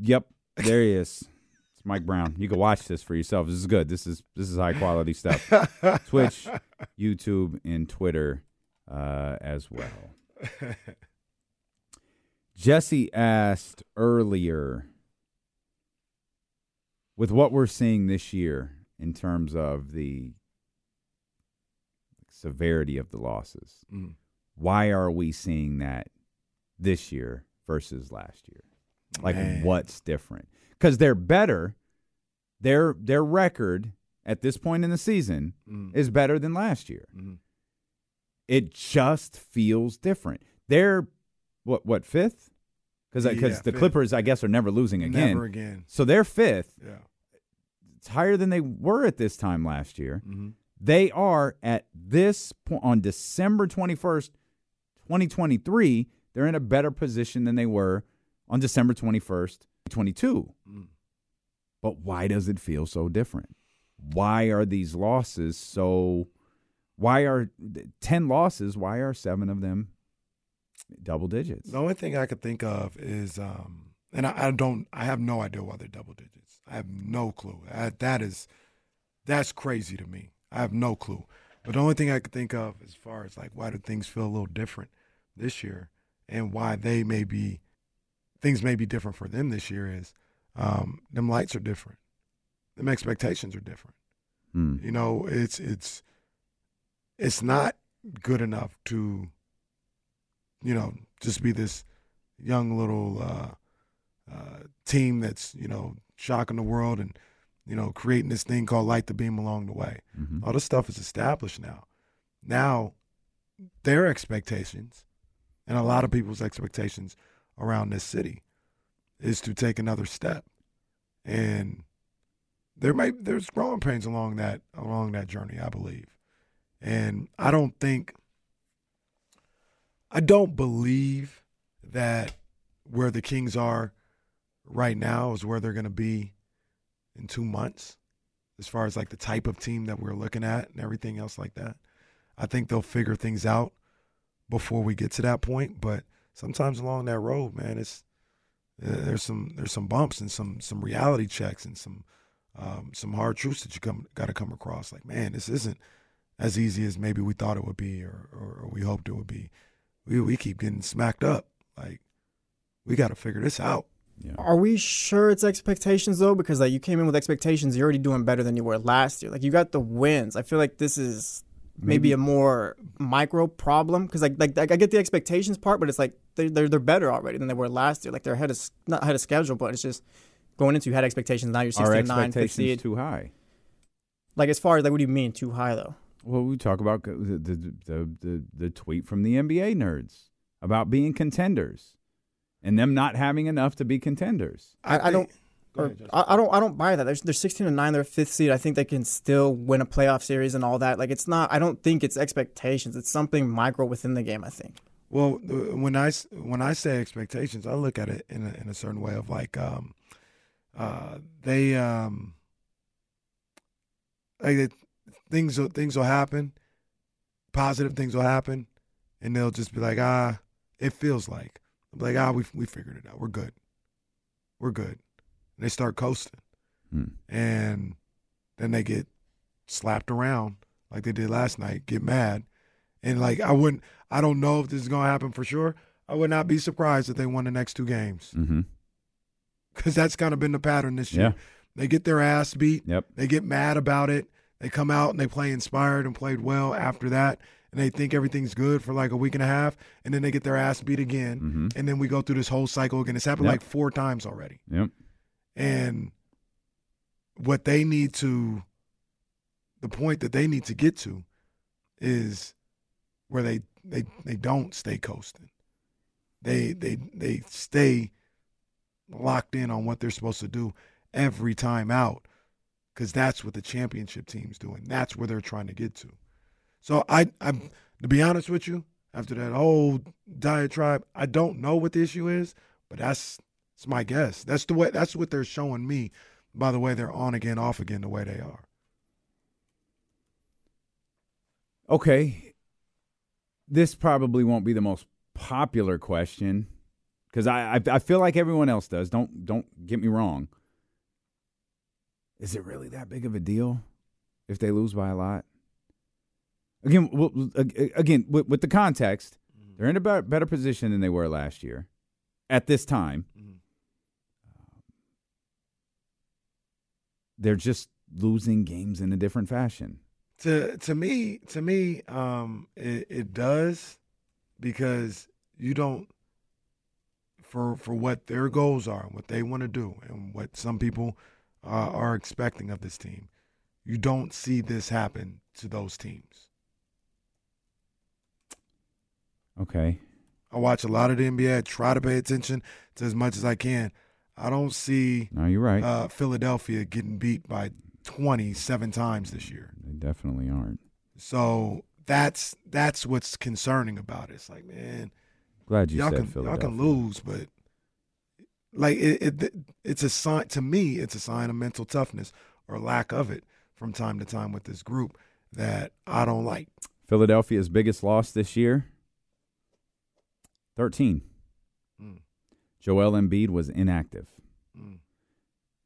Yep, there he is. It's Mike Brown. You can watch this for yourself. This is good. This is this is high quality stuff. Twitch, YouTube, and Twitter uh, as well. Jesse asked earlier with what we're seeing this year in terms of the severity of the losses. Mm. Why are we seeing that this year versus last year? Like Man. what's different? Cuz they're better. Their their record at this point in the season Mm. is better than last year. Mhm. It just feels different. They're what what fifth? Because Yeah, the fifth. Clippers, I guess, are never losing again. Never again. So they're fifth. Yeah. It's higher than they were at this time last year. hmm They are at this point on December twenty first, twenty twenty three. They're in a better position than they were on December twenty first, twenty two. Mm. But why does it feel so different? Why are these losses so? Why are ten losses? Why are seven of them double digits? The only thing I could think of is, um, and I, I don't, I have no idea why they're double digits. I have no clue. I, that is, that's crazy to me. I have no clue. But the only thing I could think of, as far as like why do things feel a little different this year, and why they may be, things may be different for them this year is, um, them lights are different, them expectations are different. Hmm. You know, it's it's it's not good enough to, you know, just be this young little uh, uh, team that's you know shocking the world and you know creating this thing called light the beam along the way. Mhm. All this stuff is established now. Now, their expectations and a lot of people's expectations around this city is to take another step, and there may there's growing pains along that along that journey, I believe, and I don't think I don't believe that where the Kings are right now is where they're going to be in two months, as far as like the type of team that we're looking at and everything else like that. I think they'll figure things out before we get to that point. But sometimes along that road, man, it's there's some there's some bumps and some some reality checks and some um, some hard truths that you come got to come across. Like, man, this isn't as easy as maybe we thought it would be or, or, or we hoped it would be. We we keep getting smacked up. Like, we got to figure this out. Yeah. Are we sure it's expectations though? Because like you came in with expectations, you're already doing better than you were last year. Like you got the wins. I feel like this is maybe, a more micro problem because like, like like I get the expectations part, but it's like they're, they're they're better already than they were last year. Like they're ahead of not ahead of schedule, but it's just going into you had expectations. Now you're Our 16 9 fifth expectations seed. too high. Like as far as like what do you mean too high though? Well, we talk about the the, the the the tweet from the NBA nerds about being contenders and them not having enough to be contenders. I, I don't. Ahead, I, I don't. I don't buy that. They're, they're 16 and nine. They're fifth seed. I think they can still win a playoff series and all that. Like it's not. I don't think it's expectations. It's something micro within the game. I think. Well, when I when I say expectations, I look at it in a, in a certain way of like um, uh, they um, like it, things will, things will happen, positive things will happen, and they'll just be like ah, it feels like like ah we we figured it out, we're good, we're good, they start coasting, Hmm. and then they get slapped around like they did last night, get mad, and like I wouldn't, I don't know if this is gonna happen for sure. I would not be surprised if they won the next two games Mm-hmm. because that's kind of been the pattern this year. Yeah. They get their ass beat. Yep. They get mad about it. They come out and they play inspired and played well after that, and they think everything's good for like a week and a half, and then they get their ass beat again, Mm-hmm. and then we go through this whole cycle again. It's happened Yep. like four times already. Yep. And what they need to, the point that they need to get to, is where they they they don't stay coasting. They they they stay locked in on what they're supposed to do every time out, because that's what the championship team's doing. That's where they're trying to get to. So I I'm to be honest with you, after that whole diatribe, I don't know what the issue is, but that's it's my guess. That's the way. That's what they're showing me. By the way, they're on again, off again, the way they are. Okay. This probably won't be the most popular question because I, I I feel like everyone else does. Don't don't get me wrong. Is it really that big of a deal if they lose by a lot? Again, well, ag- again with, with the context, mm-hmm. they're in a better, better position than they were last year at this time. Mm-hmm. They're just losing games in a different fashion. To to me, to me, um, it, it does because you don't for for what their goals are, what they want to do, and what some people uh, are expecting of this team. You don't see this happen to those teams. Okay. I watch a lot of the NBA. I try to pay attention to as much as I can. I don't see No, you're right. uh, Philadelphia getting beat by 27 times this year. they definitely aren't. So that's that's what's concerning about it. It's like, man, Glad you y'all said can Philadelphia. y'all can lose, but like it, it it's a sign to me. It's a sign of mental toughness or lack of it from time to time with this group that I don't like. Philadelphia's biggest loss this year 13. Joel Embiid was inactive. Mm.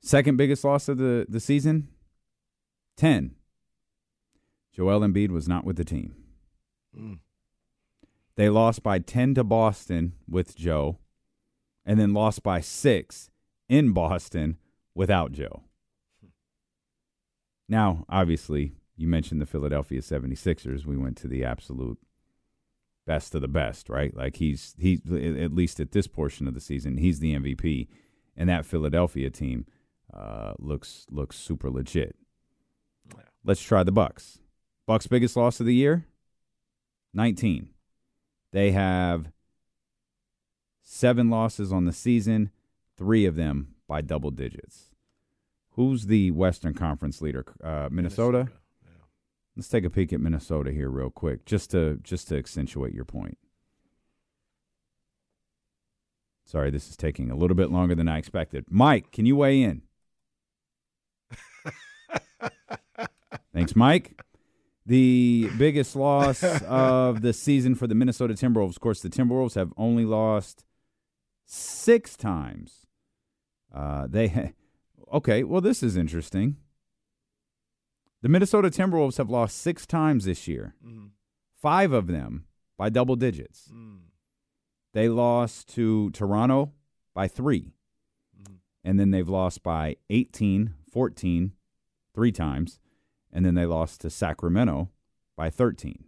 Second biggest loss of the, the season 10. Joel Embiid was not with the team. Mm. They lost by 10 to Boston with Joe and then lost by 6 in Boston without Joe. Now, obviously, you mentioned the Philadelphia 76ers. We went to the absolute best of the best, right? Like he's he's at least at this portion of the season, he's the MVP, and that Philadelphia team uh, looks looks super legit. Let's try the Bucks. Bucks' biggest loss of the year, 19. They have seven losses on the season, three of them by double digits. Who's the Western Conference leader? Uh, Minnesota. Let's take a peek at Minnesota here real quick, just to just to accentuate your point. Sorry, this is taking a little bit longer than I expected. Mike, can you weigh in? Thanks, Mike. The biggest loss of the season for the Minnesota Timberwolves. Of course, the Timberwolves have only lost six times. Uh, they ha- okay. Well, this is interesting. The Minnesota Timberwolves have lost six times this year. Mm. Five of them by double digits. Mm. They lost to Toronto by 3 And then they've lost by 18, 14, three times. And then they lost to Sacramento by 13.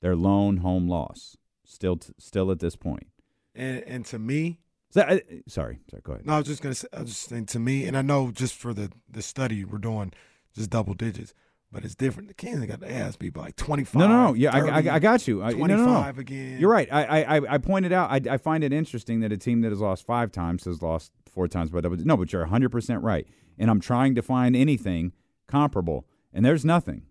Their lone home loss, still t- still at this point. And and to me, So, sorry, sorry, go ahead. No, I was just gonna say, I was just saying to me, and I know just for the the study we're doing, just double digits, but it's different. The Kansas got the ass beat by like twenty five. No, no, no. Yeah, I, I, I got you. I, no, no, no. again. You're right. I, I, I pointed out. I, I find it interesting that a team that has lost five times has lost four times by double. No, but you're 100 percent right. And I'm trying to find anything comparable, and there's nothing.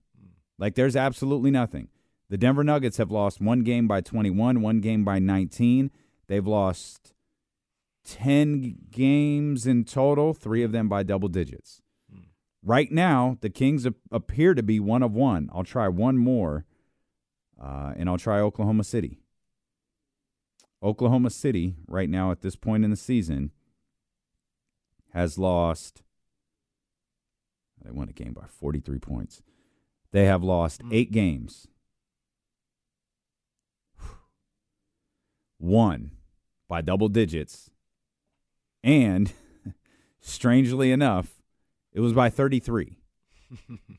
Like there's absolutely nothing. The Denver Nuggets have lost one game by 21, one game by 19. They've lost 10 games in total, three of them by double digits. Right now, the Kings appear to be one of one. I'll try one more, uh, and I'll try Oklahoma City. Oklahoma City, right now at this point in the season, has lost. They won a game by 43 points. They have lost eight games. One by double digits. And strangely enough, it was by 33.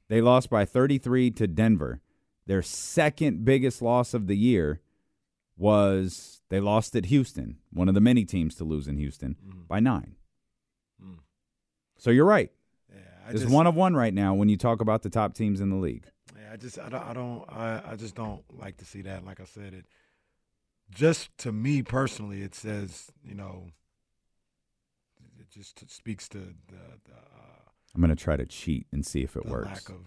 they lost by 33 to Denver. Their second biggest loss of the year was they lost at Houston, one of the many teams to lose in Houston, by nine. So you're right. Yeah, I There's just, one of one right now when you talk about the top teams in the league. Yeah, I just I don't I don't I, I just don't like to see that. Like I said, it just to me personally, it says you know, it just speaks to the the, uh, I'm going to try to cheat and see if it the works. lack of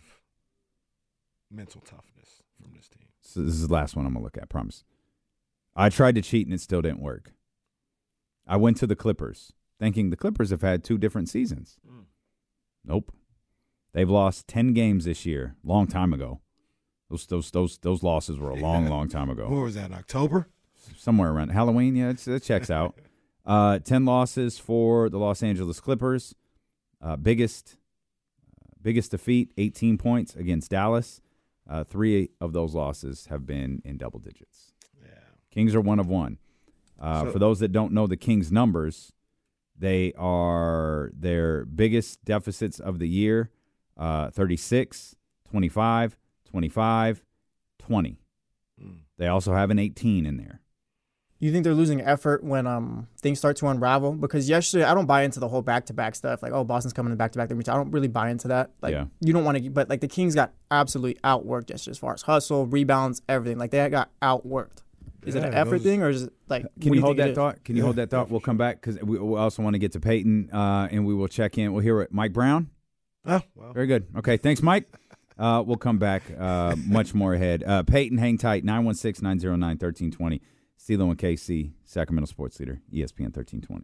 mental toughness from this team. So this is the last one I'm going to look at, promise. I tried to cheat and it still didn't work. I went to the Clippers, thinking the Clippers have had two different seasons. Nope. They've lost 10 games this year, long time ago. Those those those those losses were a long, Yeah. long time What ago. was that? October. Somewhere around Halloween, yeah, it's, it checks out. Uh, 10 losses for the Los Angeles Clippers. Uh, biggest biggest defeat, 18 points against Dallas. Uh, three of those losses have been in double digits. Yeah. Kings are one of one. Uh, So- for those that don't know the Kings' numbers, they are their biggest deficits of the year uh, 36, 25, 25, 20. Mm. They also have an 18 in there. You think they're losing effort when um things start to unravel? Because yesterday, I don't buy into the whole back to back stuff. Like, oh, Boston's coming in back to back. I don't really buy into that. Like, Yeah. you don't want to, but like the Kings got absolutely outworked yesterday as far as hustle, rebounds, everything. Like they got outworked. Is it an effort those- thing or is it like? Can what you hold think it that is? thought? Can you Yeah, hold that thought? we'll come back because we, we also want to get to Peyton uh, and we will check in. We'll hear it. Mike Brown. Oh well. Very good. Okay, thanks, Mike. Uh, we'll come back uh, much more ahead. Uh, Peyton, hang tight. 916 909 1320. D-Lo and KC, Sacramento Sports Leader, ESPN 1320.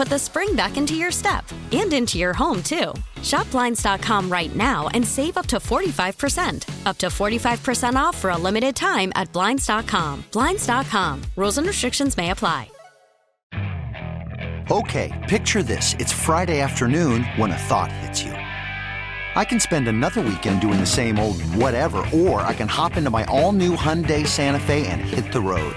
put the spring back into your step and into your home, too. Shop Blinds.com right now and save up to 45%. Up to 45% off for a limited time at Blinds.com. Blinds.com. Rules and restrictions may apply. Okay, picture this. It's Friday afternoon when a thought hits you. I can spend another weekend doing the same old whatever, or I can hop into my all new Hyundai Santa Fe and hit the road.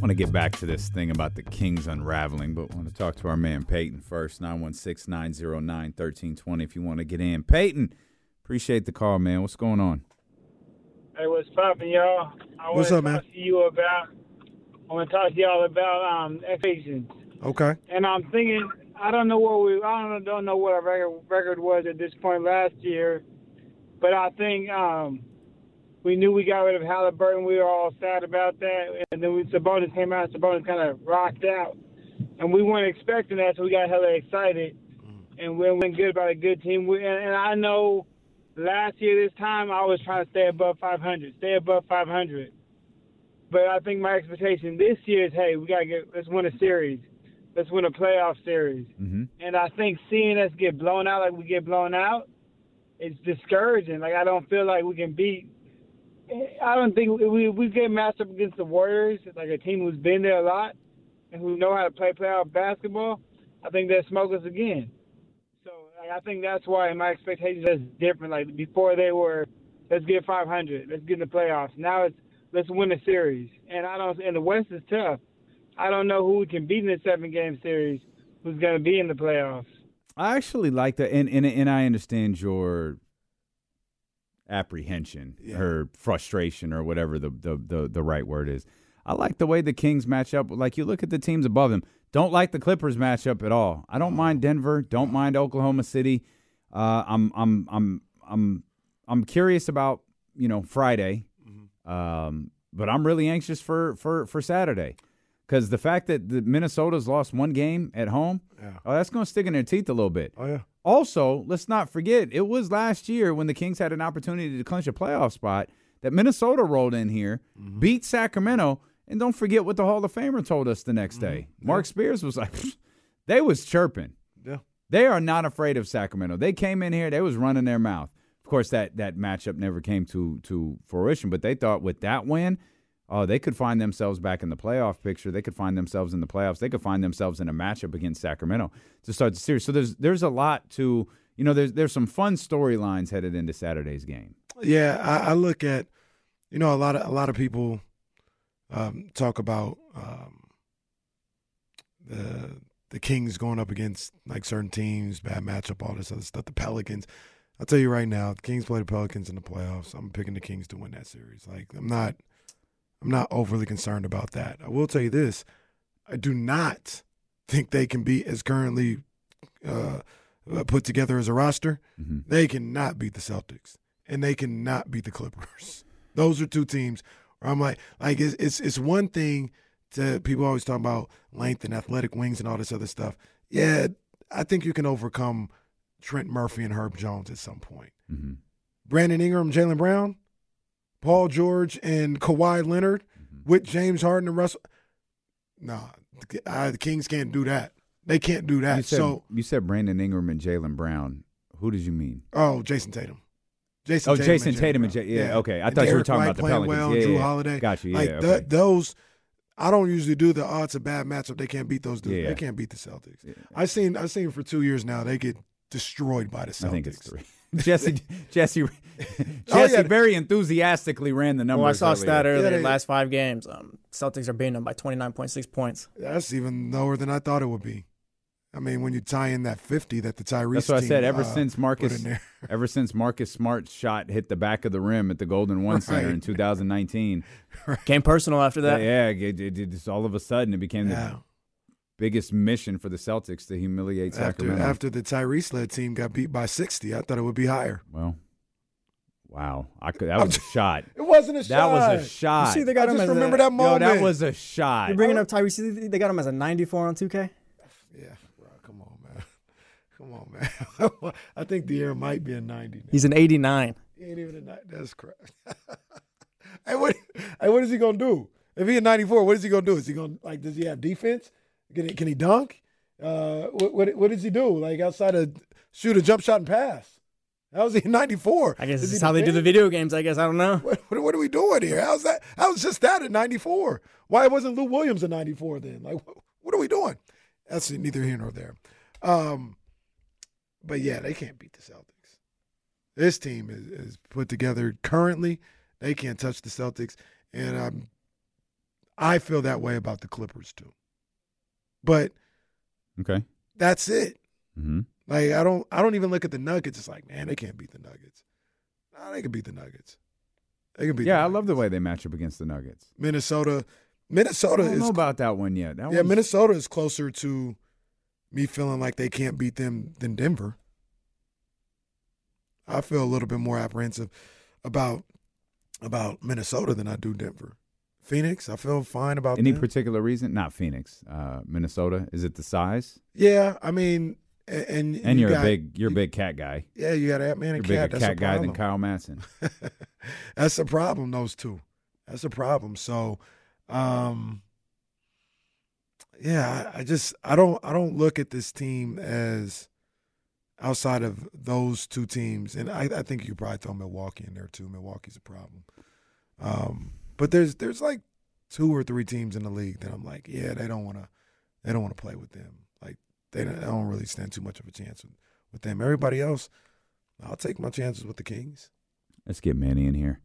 Want to get back to this thing about the Kings unraveling, but I want to talk to our man Peyton first. 916 909 1320 if you want to get in. Peyton, appreciate the call, man. What's going on? Hey, what's poppin', y'all? I What's up, man? talk to you about. I want to talk to y'all about um expectations, Okay. and I'm thinking. I don't know what we. I don't don't know what our record record was at this point last year, but I think um we knew we got rid of Halliburton. We were all sad about that, and then we, Sabonis came out. Sabonis kind of rocked out, and we weren't expecting that, so we got hella excited, and we went good about a good team. We, and, and I know last year this time I was trying to stay above 500, stay above 500. But I think my expectation this year is, hey, we gotta get let's win a series, let's win a playoff series. Mm-hmm. And I think seeing us get blown out like we get blown out, it's discouraging. Like I don't feel like we can beat. I don't think we we get matched up against the Warriors, like a team who's been there a lot and who know how to play playoff basketball. I think they'll smoke us again. So like, I think that's why my expectations is different. Like before they were, let's get 500, let's get in the playoffs. Now it's let's win a series. And I don't. And the West is tough. I don't know who we can beat in the seven game series. Who's going to be in the playoffs? I actually like that, and and and I understand your apprehension Yeah. or frustration or whatever the, the the the right word is. I like the way the Kings match up. Like you look at the teams above them. Don't like the Clippers matchup at all. I don't mind Denver. Don't mind Oklahoma City. Uh, I'm I'm I'm I'm I'm curious about you know Friday, um, but I'm really anxious for for for Saturday because the fact that the Minnesota's lost one game at home, Yeah. oh, that's going to stick in their teeth a little bit. Oh yeah. Also, let's not forget, it was last year when the Kings had an opportunity to clinch a playoff spot that Minnesota rolled in here, Mm-hmm. beat Sacramento, and don't forget what the Hall of Famer told us the next Mm-hmm. day. Mark Spears was like, they was chirping. Yeah. They are not afraid of Sacramento. They came in here, they was running their mouth. Of course, that that matchup never came to to fruition, but they thought with that win, oh, they could find themselves back in the playoff picture. They could find themselves in the playoffs. They could find themselves in a matchup against Sacramento to start the series. So there's there's a lot to you know. There's there's some fun storylines headed into Saturday's game. Yeah, I, I look at, you know, a lot of a lot of people um, talk about um, the the Kings going up against like certain teams, bad matchup, all this other stuff. The Pelicans. I'll tell you right now, the Kings play the Pelicans in the playoffs. I'm picking the Kings to win that series. Like I'm not, I'm not overly concerned about that. I will tell you this: I do not think they can be as currently uh, uh, put together as a roster. Mm-hmm. They cannot beat the Celtics, and they cannot beat the Clippers. Those are two teams where I'm like, like it's it's, it's one thing to people always talk about length and athletic wings and all this other stuff. Yeah, I think you can overcome Trey Murphy and Herb Jones at some point. Mm-hmm. Brandon Ingram, Jaylen Brown, Paul George, and Kawhi Leonard mm-hmm. with James Harden and Russell. Nah, I, the Kings can't do that. They can't do that. You said, so, you said Brandon Ingram and Jaylen Brown. Who did you mean? oh, Jayson Tatum. Jayson Oh, Jayson and Tatum and J- yeah, okay. I And thought you were talking White about the Pelicans. Well, Yeah, Drew yeah. Holiday. Got you. Yeah, like okay. th- those, I don't usually do the odds a bad matchup. They can't beat those dudes. Yeah. They can't beat the Celtics. I seen I seen for two years now. They get destroyed by the Celtics. I think it's three. Jesse, Jesse, Jesse, Oh, yeah. very enthusiastically ran the numbers. Well, I saw a stat earlier. earlier. they- last five games, um, Celtics are beating them by 29.6 points. That's even lower than I thought it would be. I mean, when you tie in that fifty that the Tyrese That's what I said. Ever uh, since Marcus, ever since Marcus Smart's shot hit the back of the rim at the Golden One Center Right. in 2019, Came personal after that. yeah, it, it, it just all of a sudden it became Yeah. the biggest mission for the Celtics to humiliate after Sacramento. after the Tyrese led team got beat by sixty, I thought it would be higher. well, wow, I could. That was a shot. It wasn't a shot. That was a shot. You see, they got I him just as remember a, that Yo, moment. that was a shot. You're bringing up Tyrese. They got him as a 94 on 2K. Yeah, bro, come on, man. Come on, man. I think the air might be a 90 now. He's an 89. He ain't even a 90. That's crap. hey, what, hey, what is he going to do? If he a 94, what is he going to do? Is he going to, like, does he have defense? Can he, can he dunk? Uh, what, what, what does he do? Like, outside of shoot a jump shot and pass? How's he a 94? I guess this is how they do the video games. I guess I don't know. What, what, what are we doing here? How's that? How's just that at 94? Why wasn't Lou Williams a 94 then? Like, what, what are we doing? That's neither here nor there. Um, but yeah, they can't beat the Celtics. This team is, is put together currently. They can't touch the Celtics, and um, I feel that way about the Clippers too. But Okay. that's it. hmm Like I don't I don't even look at the Nuggets. It's like, man, they can't beat the Nuggets. Nah, they can beat the Nuggets. They can beat. Yeah, I love the way they match up against the Nuggets. Minnesota. Minnesota I don't is know about that one yet. That yeah. one's- Minnesota is closer to me feeling like they can't beat them than Denver. I feel a little bit more apprehensive about about Minnesota than I do Denver. Phoenix, I feel fine about Any them. particular reason? Not Phoenix, uh, Minnesota. Is it the size? yeah, I mean, a- and And you you're got- a big, you're a big cat guy. yeah, you got Ant Man and You're and bigger Cat. Cat guy than. Kyle Matson. That's a problem. Those two. That's a problem. So, um, yeah, I, I just I don't I don't look at this team as outside of those two teams, and I, I think you probably throw Milwaukee in there too. Milwaukee's a problem. Um, but there's there's like two or three teams in the league that I'm like, yeah, they don't want to they don't want to play with them. Like they don't, I don't really stand too much of a chance with, with them. Everybody else, I'll take my chances with the Kings. Let's get Manny in here.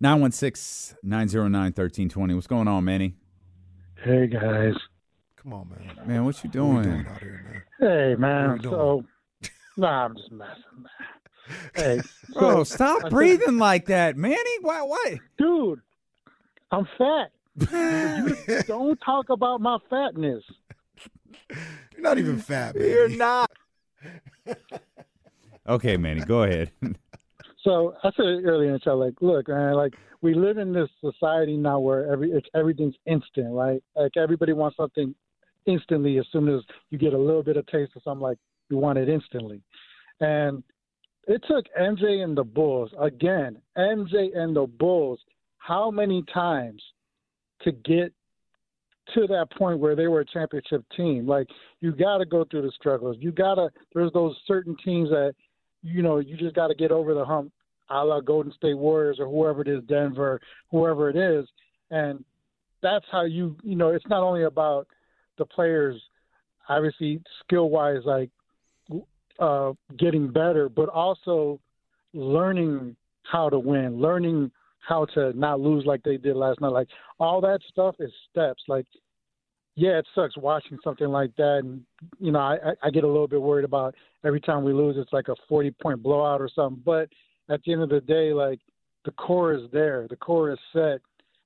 916 909 1320. What's going on, Manny? Hey guys. Come on, man. Man, what you What are we doing? doing out here, man? Hey man. are we doing? So nah, I'm just messing. Man. Hey, Bro, so- stop I breathing like that, Manny. Why? Why? dude. I'm fat. You don't talk about my fatness. You're not even fat, man. You're not. okay, Manny, go ahead. So I said earlier in the show, like, look, man, like we live in this society now where every it's everything's instant, right? Like everybody wants something instantly as soon as you get a little bit of taste of something, like you want it instantly. And it took MJ and the Bulls again, MJ and the Bulls, how many times to get to that point where they were a championship team? Like you got to go through the struggles. You got to. There's those certain teams that you know you just got to get over the hump, a la Golden State Warriors or whoever it is, Denver, whoever it is, and that's how you you know it's not only about the players, obviously skill wise, like uh, getting better, but also learning how to win, learning how to not lose like they did last night. Like all that stuff is steps. Like, yeah, it sucks watching something like that, and you know, I, I- get a little bit worried about every time we lose, it's like a forty point blowout or something. But at the end of the day, like the core is there, the core is set.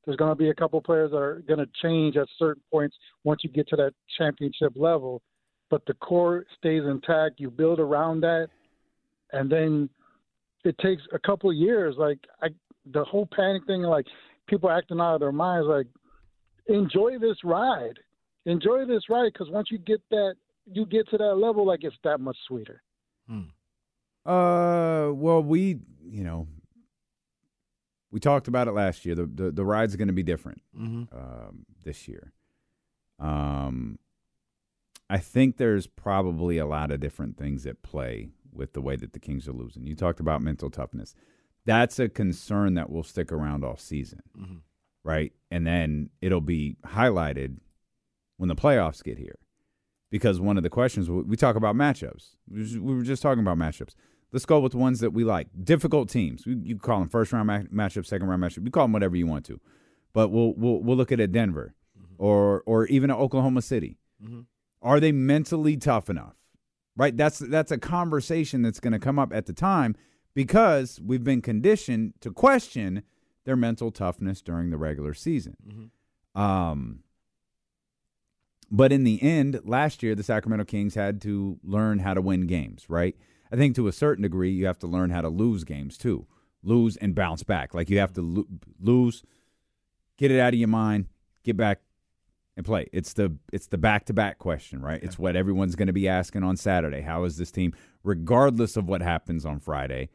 There's going to be a couple players that are going to change at certain points once you get to that championship level, but the core stays intact. You build around that, and then it takes a couple years. Like I, the whole panic thing, like people acting out of their minds. Like enjoy this ride, enjoy this ride, because once you get that, you get to that level, like it's that much sweeter. Uh, well, we, you know, we talked about it last year. The the, the ride's going to be different Mm-hmm. um, this year. Um, I think there's probably a lot of different things at play with the way that the Kings are losing. You talked about mental toughness. That's a concern that will stick around all season, Mm-hmm. right? And then it'll be highlighted when the playoffs get here. Because one of the questions we talk about matchups. We were just talking about matchups. Let's go with the ones that we like. Difficult teams. You call them first round ma- matchup, second round matchup. You call them whatever you want to. But we'll we'll we'll look at a Denver or or even a Oklahoma City. Mhm. Are they mentally tough enough? Right? That's that's a conversation that's going to come up at the time because we've been conditioned to question their mental toughness during the regular season. Um, but in the end, last year the Sacramento Kings had to learn how to win games, right? I think to a certain degree you have to learn how to lose games too. Lose and bounce back. Like you have to lo- lose, get it out of your mind, get back and play. It's the it's the back-to-back question, right? It's what everyone's going to be asking on Saturday. How is this team regardless of what happens on Friday?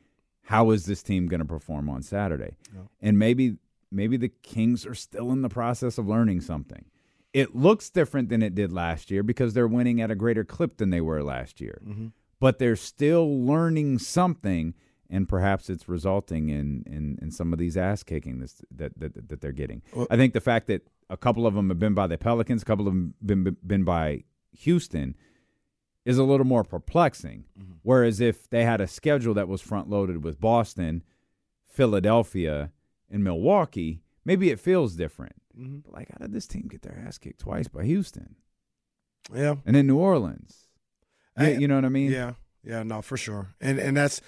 How is this team going to perform on Saturday? And maybe maybe the Kings are still in the process of learning something. It looks different than it did last year because they're winning at a greater clip than they were last year. Mm-hmm. But they're still learning something, and perhaps it's resulting in in, in some of these ass kicking this, that, that that they're getting. Well- I think the fact that a couple of them have been by the Pelicans, a couple of them been been by Houston, is a little more perplexing. Whereas if they had a schedule that was front loaded with Boston, Philadelphia, and Milwaukee, maybe it feels different. Mhm. But like, how did this team get their ass kicked twice by Houston Yeah. and then New Orleans? Yeah, I- you know what I mean? Yeah, yeah, no, for sure. And and that's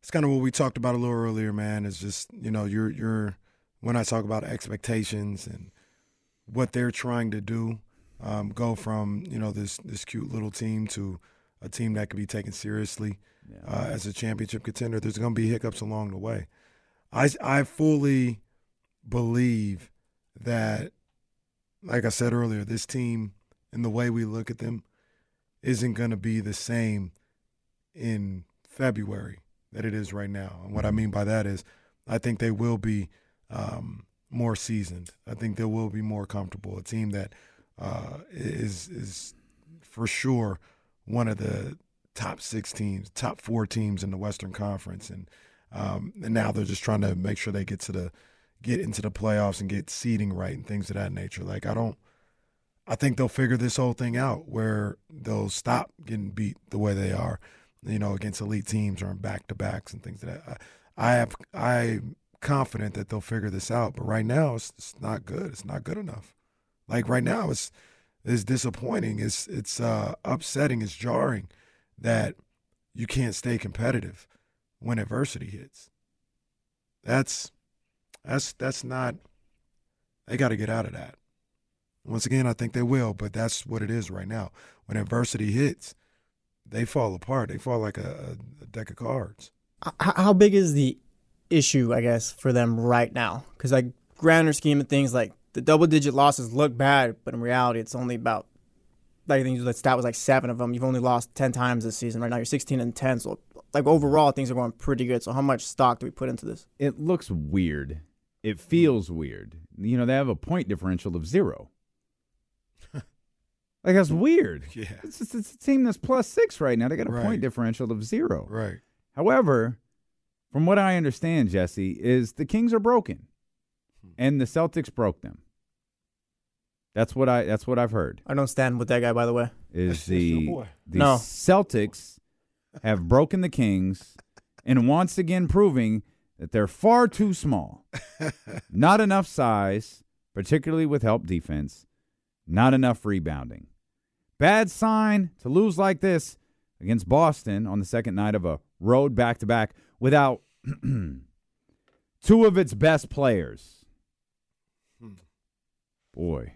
it's kind of what we talked about a little earlier, man. Is just you know you're you're when I talk about expectations and what they're trying to do, um, go from you know this this cute little team to a team that can be taken seriously uh, as a championship contender. There's going to be hiccups along the way. I I fully believe that, like I said earlier, this team and the way we look at them isn't going to be the same in February that it is right now. And what I mean by that is, I think they will be um, more seasoned. I think they will be more comfortable. A team that uh, is is for sure one of the top six teams, top four teams in the Western Conference, and um, and now they're just trying to make sure they get to the get into the playoffs and get seeding right and things of that nature. Like I don't, I think they'll figure this whole thing out where they'll stop getting beat the way they are, you know, against elite teams or in back to backs and things of that. I, I have I'm confident that they'll figure this out, but right now it's, it's not good. It's not good enough. Like right now it's it's disappointing. It's it's uh, upsetting. It's jarring that you can't stay competitive when adversity hits. That's that's that's not. They got to get out of that. Once again, I think they will, but that's what it is right now. When adversity hits, they fall apart. They fall like a, a deck of cards. How big is the issue, I guess, for them right now? Because like grander scheme of things, like the double digit losses look bad, but in reality, it's only about like I think the stat was like seven of them. You've only lost ten times this season. Right now, you're 16 and 10. So like overall, things are going pretty good. So how much stock do we put into this? It looks weird. It feels weird. You know, they have a point differential of zero. like that's weird. Yeah, it's, it's, it's, a team that's plus six right now. They got a Right. point differential of zero. Right. However, from what I understand, Jesse, is the Kings are broken, hmm. and the Celtics broke them. That's what I. That's what I've heard. I don't stand with that guy, by the way. Is the the No. Celtics have broken the Kings, and once again proving that they're far too small, not enough size, particularly with help defense, not enough rebounding. Bad sign to lose like this against Boston on the second night of a road back to back without two of its best players. Boy.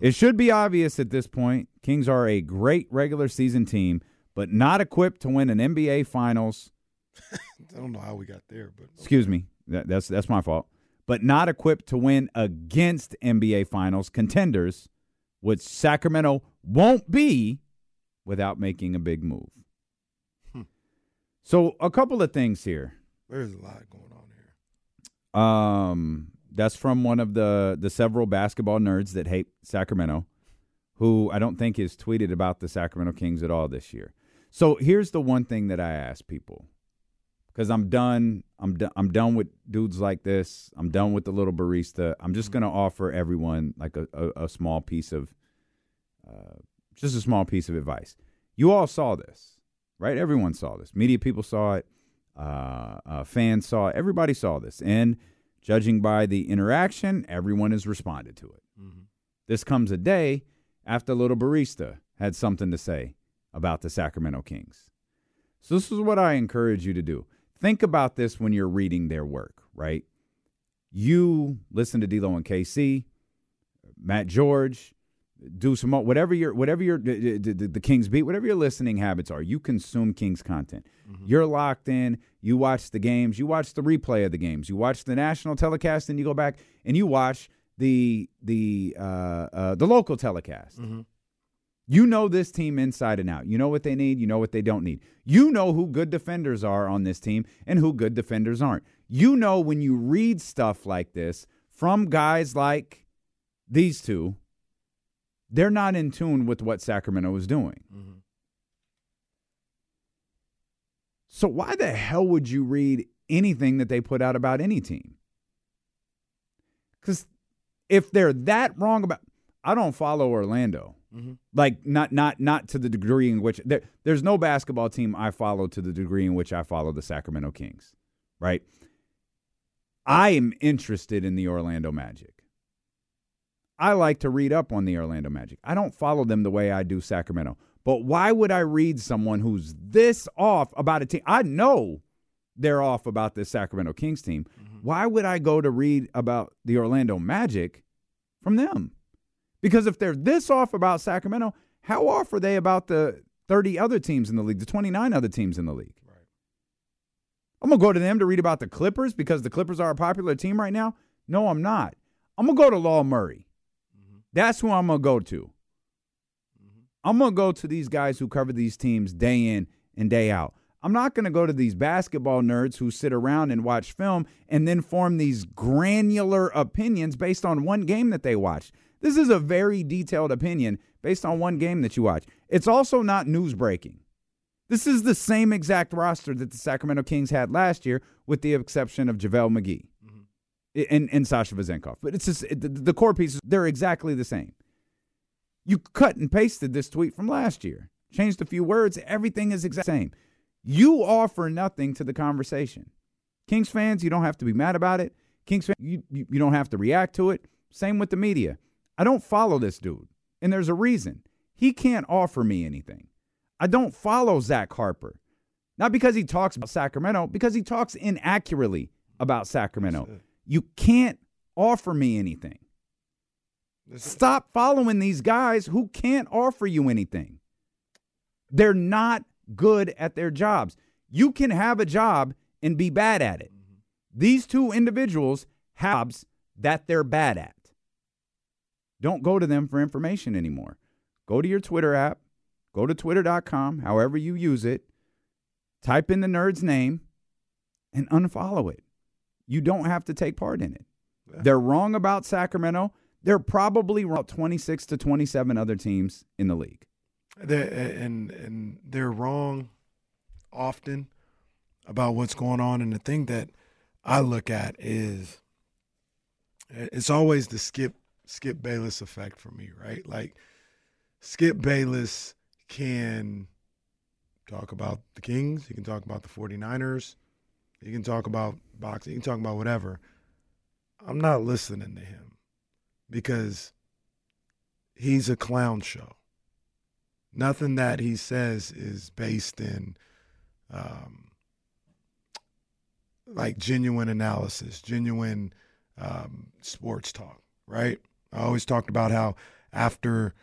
It should be obvious at this point Kings are a great regular season team, but not equipped to win an NBA Finals. I don't know how we got there, but Excuse me. That, that's that's my fault. But not equipped to win against NBA Finals contenders, which Sacramento won't be without making a big move. So a couple of things here. there's a lot going on here. Um, that's from one of the the several basketball nerds that hate Sacramento, who I don't think has tweeted about the Sacramento Kings at all this year. So here's the one thing that I ask people, because I'm done. I'm done. I'm done with dudes like this. I'm done with the little barista. I'm just gonna offer everyone like a, a, a small piece of, uh, just a small piece of advice. You all saw this, right? Everyone saw this. Media people saw it. Uh, uh, fans saw it. Everybody saw this, and judging by the interaction, everyone has responded to it. Mm-hmm. This comes a day after Little Barista had something to say about the Sacramento Kings. So, this is what I encourage you to do. Think about this when you're reading their work, right? You listen to D'Lo and KC, Matt George, do some more, whatever your whatever your the, the, the Kings beat, whatever your listening habits are. You consume Kings content. You're locked in. You watch the games. You watch the replay of the games. You watch the national telecast, and you go back and you watch the the uh, uh, the local telecast. You know this team inside and out. You know what they need. You know what they don't need. You know who good defenders are on this team and who good defenders aren't. You know when you read stuff like this from guys like these two, they're not in tune with what Sacramento is doing. Mm-hmm. So why the hell would you read anything that they put out about any team? Because if they're that wrong about, I don't follow Orlando. Mm-hmm. Like not not not to the degree in which there, there's no basketball team I follow to the degree in which I follow the Sacramento Kings, right? I am interested in the Orlando Magic. I like to read up on the Orlando Magic. I don't follow them the way I do Sacramento. But why would I read someone who's this off about a team? I know they're off about this Sacramento Kings team, mm-hmm. Why would I go to read about the Orlando Magic from them? Because if they're this off about Sacramento, how off are they about the 30 other teams in the league, the 29 other teams in the league? Right. I'm going to go to them to read about the Clippers because the Clippers are a popular team right now? No, I'm not. I'm going to go to Law Murray. That's who I'm going to go to. I'm going to go to these guys who cover these teams day in and day out. I'm not going to go to these basketball nerds who sit around and watch film and then form these granular opinions based on one game that they watched. This is a very detailed opinion based on one game that you watch. It's also not news breaking. This is the same exact roster that the Sacramento Kings had last year, with the exception of JaVale McGee and, and Sasha Vezenkov. But it's just the, the core pieces, they're exactly the same. You cut and pasted this tweet from last year, changed a few words, everything is exact same. You offer nothing to the conversation. Kings fans, you don't have to be mad about it. Kings fans, you, you, you don't have to react to it. Same with the media. I don't follow this dude, and there's a reason. He can't offer me anything. I don't follow Zach Harper. Not because he talks about Sacramento, because he talks inaccurately about Sacramento. You can't offer me anything. Stop following these guys who can't offer you anything. They're not good at their jobs. You can have a job and be bad at it. Mm-hmm. These two individuals have jobs that they're bad at. Don't go to them for information anymore. Go to your Twitter app, go to twitter.com, however you use it, type in the nerd's name, and unfollow it. You don't have to take part in it. They're wrong about Sacramento. They're probably wrong about 26 to 27 other teams in the league. They're, and and they're wrong often about what's going on. And the thing that I look at is it's always the Skip Skip Bayless effect for me, right? Like Skip Bayless can talk about the Kings, he can talk about the 49ers, he can talk about boxing, he can talk about whatever. I'm not listening to him because he's a clown show. Nothing that he says is based in um, like genuine analysis, genuine um, sports talk, right? I always talked about how after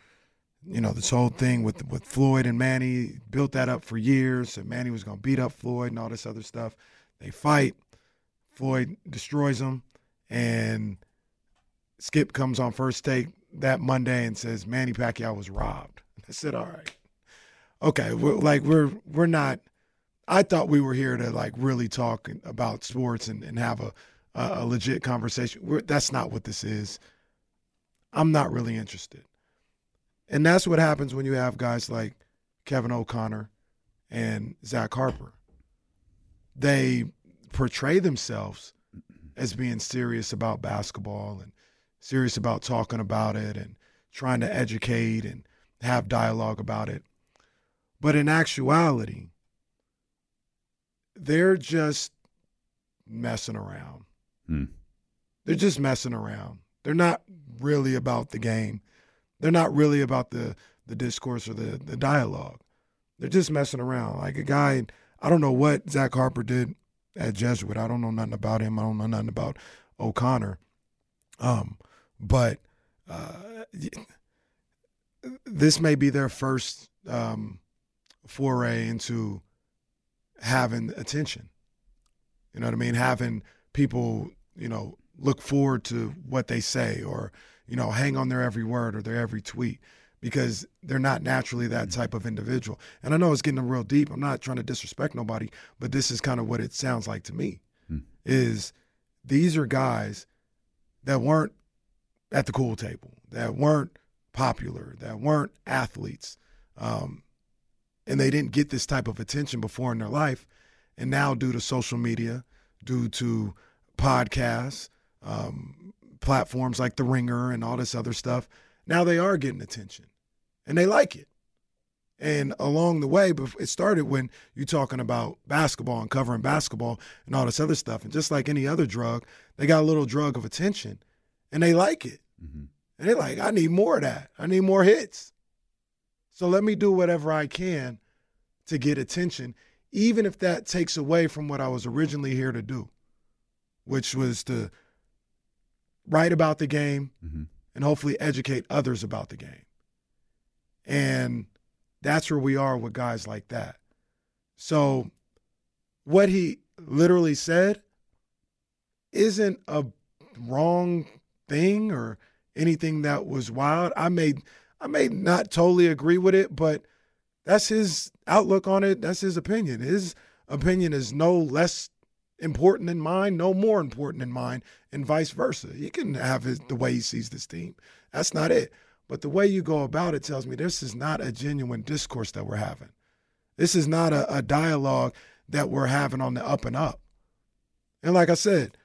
you know this whole thing with with Floyd and Manny built that up for years, and Manny was going to beat up Floyd and all this other stuff. They fight, Floyd destroys him, and Skip comes on first take that Monday and says Manny Pacquiao was robbed. I said, all right, okay, we're, like we're we're not. I thought we were here to like really talk about sports and, and have a a, a legit conversation. We're, that's not what this is. I'm not really interested, and that's what happens when you have guys like Kevin O'Connor and Zach Harper. They portray themselves as being serious about basketball and serious about talking about it and trying to educate and have dialogue about it. But in actuality, they're just messing around. Hmm. They're just messing around. They're not really about the game. They're not really about the, the discourse or the, the dialogue. They're just messing around. Like a guy, I don't know what Zach Harper did at Jesuit. I don't know nothing about him. I don't know nothing about O'Connor. Um, but uh, this may be their first um, foray into having attention. You know what I mean? Having people, you know, look forward to what they say or, you know, hang on their every word or their every tweet because they're not naturally that type of individual. And I know it's getting real deep. I'm not trying to disrespect nobody, but this is kind of what it sounds like to me. Hmm. Is these are guys that weren't at the cool table, that weren't popular, that weren't athletes, um, and they didn't get this type of attention before in their life, and now due to social media, due to podcasts, um, platforms like The Ringer and all this other stuff, now they are getting attention, and they like it. And along the way, it started when you're talking about basketball and covering basketball and all this other stuff. And just like any other drug, they got a little drug of attention and they like it. Mm-hmm. And they're like, I need more of that. I need more hits. So let me do whatever I can to get attention, even if that takes away from what I was originally here to do. which was to write about the game Mm-hmm. and hopefully educate others about the game. And that's where we are with guys like that. So, what he literally said isn't a wrong thing or anything that was wild. I may I may not totally agree with it, but that's his outlook on it. That's his opinion. His opinion is no less important than mine, no more important than mine, and vice versa. He can have his, the way he sees this team. That's not it. But the way you go about it tells me this is not a genuine discourse that we're having. This is not a, a dialogue that we're having on the up and up. And like I said,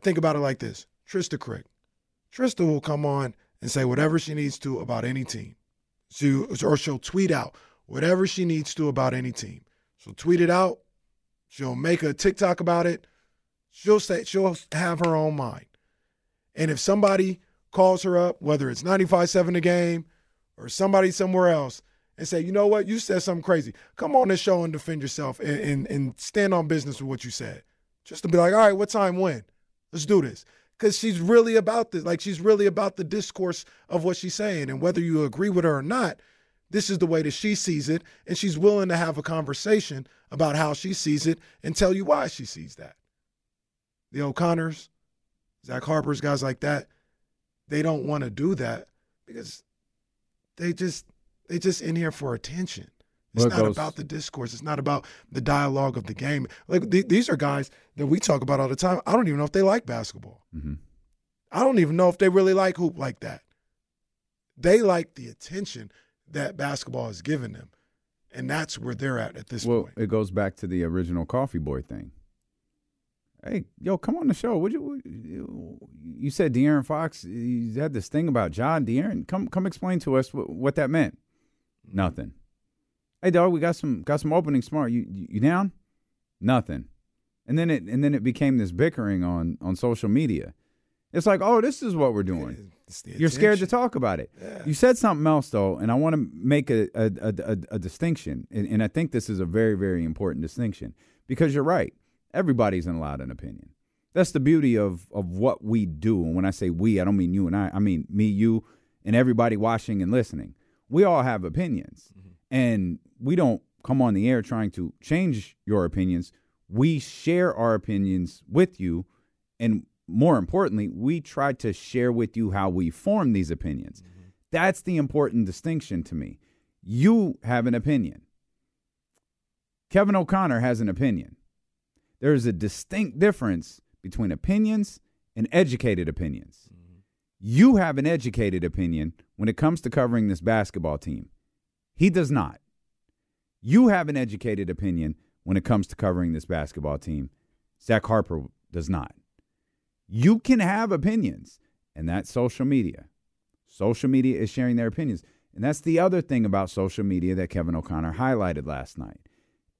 think about it like this Trista Crick. Trista will come on and say whatever she needs to about any team. She, or she'll tweet out whatever she needs to about any team. She'll tweet it out. She'll make a TikTok about it. She'll say she'll have her own mind. And if somebody calls her up, whether it's 95.7 the game or somebody somewhere else, and say, you know what, you said something crazy. Come on this show and defend yourself and, and, and stand on business with what you said. Just to be like, all right, what time when? Let's do this. Because she's really about this. Like she's really about the discourse of what she's saying. And whether you agree with her or not, this is the way that she sees it. And she's willing to have a conversation about how she sees it and tell you why she sees that. The O'Connors, Zach Harper's, guys like that, they don't want to do that because they just they just in here for attention. It's Well, it not goes- about the discourse. It's not about the dialogue of the game. Like th- these are guys that we talk about all the time. I don't even know if they like basketball. Mm-hmm. I don't even know if they really like hoop like that. They like the attention that basketball has given them, and that's where they're at at this well, point. it goes back to the original Coffee Boy thing. Hey, yo, come on the show. Would you? you- You said De'Aaron Fox. You had this thing about John De'Aaron. Come, come, explain to us what, what that meant. Nothing. Hey, dog, we got some got some opening smart. You, you down? Nothing. And then it and then it became this bickering on on social media. It's like, oh, this is what we're doing. You're scared to talk about it. Yeah. You said something else though, and I want to make a a, a, a, a distinction, and, and I think this is a very very important distinction because you're right. Everybody's allowed an opinion. That's the beauty of of what we do. And when I say we, I don't mean you and I. I mean me, you, and everybody watching and listening. We all have opinions, mm-hmm. and we don't come on the air trying to change your opinions. We share our opinions with you, and more importantly, we try to share with you how we form these opinions. Mm-hmm. That's the important distinction to me. You have an opinion. Kevin O'Connor has an opinion. There is a distinct difference between opinions and educated opinions. Mm-hmm. You have an educated opinion when it comes to covering this basketball team. He does not. You have an educated opinion when it comes to covering this basketball team. Zach Harper does not. You can have opinions, and that's social media. Social media is sharing their opinions. And that's the other thing about social media that Kevin O'Connor highlighted last night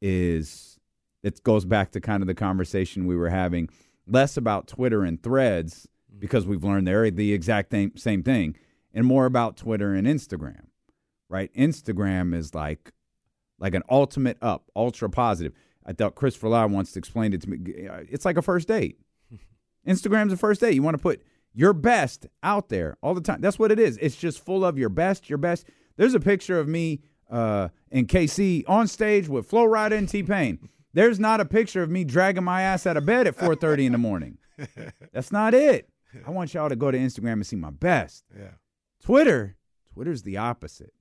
is it goes back to kind of the conversation we were having less about Twitter and threads because we've learned they're the exact same, same thing and more about Twitter and Instagram. Right? Instagram is like like an ultimate up, ultra positive. I thought Chris Verla once explained it to me. It's like a first date. Instagram's a first date. You want to put your best out there all the time. That's what it is. It's just full of your best, your best. There's a picture of me uh, and KC on stage with Flo Rida and T Pain. There's not a picture of me dragging my ass out of bed at 4:30 in the morning. That's not it. I want y'all to go to Instagram and see my best. Yeah. Twitter, Twitter's the opposite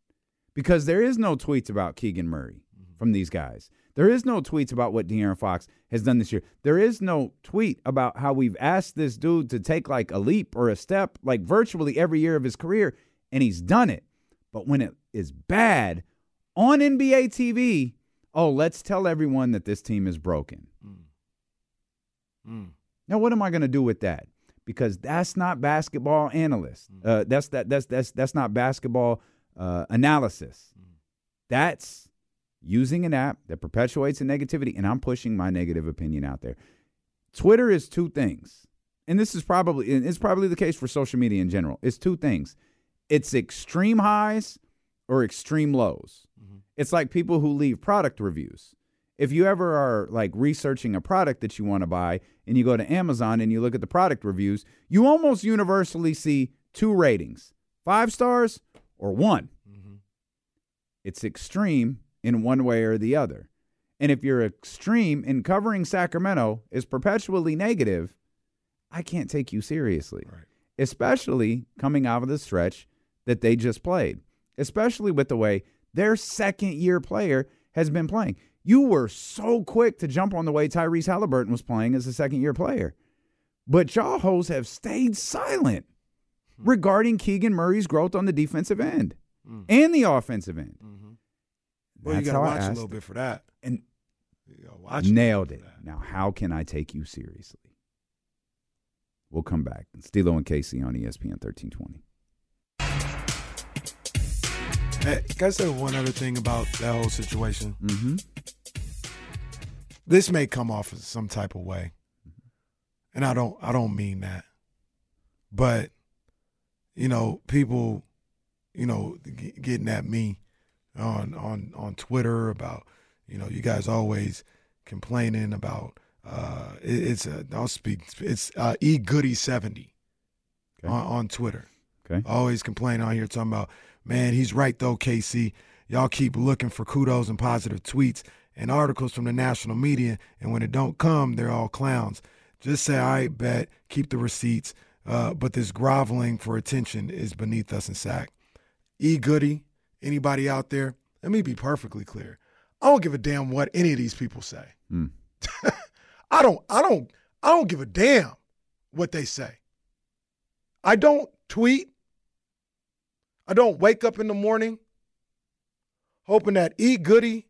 because there is no tweets about Keegan Murray mm-hmm. from these guys. There is no tweets about what De'Aaron Fox has done this year. There is no tweet about how we've asked this dude to take like a leap or a step like virtually every year of his career, and he's done it. But when it is bad on NBA TV, oh, let's tell everyone that this team is broken. Mm. Now, what am I going to do with that? Because that's not basketball analyst. Uh, that's that. That's that's that's not basketball uh, analysis. That's using an app that perpetuates a negativity, and I'm pushing my negative opinion out there. Twitter is two things, and this is probably and it's probably the case for social media in general. It's two things. It's extreme highs or extreme lows. It's like people who leave product reviews. If you ever are like researching a product that you want to buy and you go to Amazon and you look at the product reviews, you almost universally see two ratings five stars or one. Mm-hmm. It's extreme in one way or the other. And if you're extreme in covering Sacramento is perpetually negative, I can't take you seriously. Especially coming out of the stretch that they just played, especially with the way their second year player has been playing. You were so quick to jump on the way Tyrese Halliburton was playing as a second year player. But y'all hoes have stayed silent hmm. regarding Keegan Murray's growth on the defensive end hmm. and the offensive end. Mm-hmm. Well, you got to watch a little bit for that. And watch nailed it. Now, how can I take you seriously? We'll come back. D-Lo and KC on ESPN 1320. Hey, can I say one other thing about that whole situation? Mm-hmm. This may come off as some type of way, and I don't. I don't mean that, but you know, people, you know, g- getting at me on on on Twitter about, you know, you guys always complaining about. Uh, it, it's a. I'll speak. It's uh, e goody seventy Okay. on, on Twitter. Okay. Always complaining on here talking about, man, he's right though, KC. Y'all keep looking for kudos and positive tweets and articles from the national media, and when it don't come, they're all clowns. Just say, all right, bet, keep the receipts. Uh, but this groveling for attention is beneath us in Sac. E Goody, anybody out there? Let me be perfectly clear. I don't give a damn what any of these people say. Mm. I don't I don't I don't give a damn what they say. I don't tweet. I don't wake up in the morning hoping that E. Goody,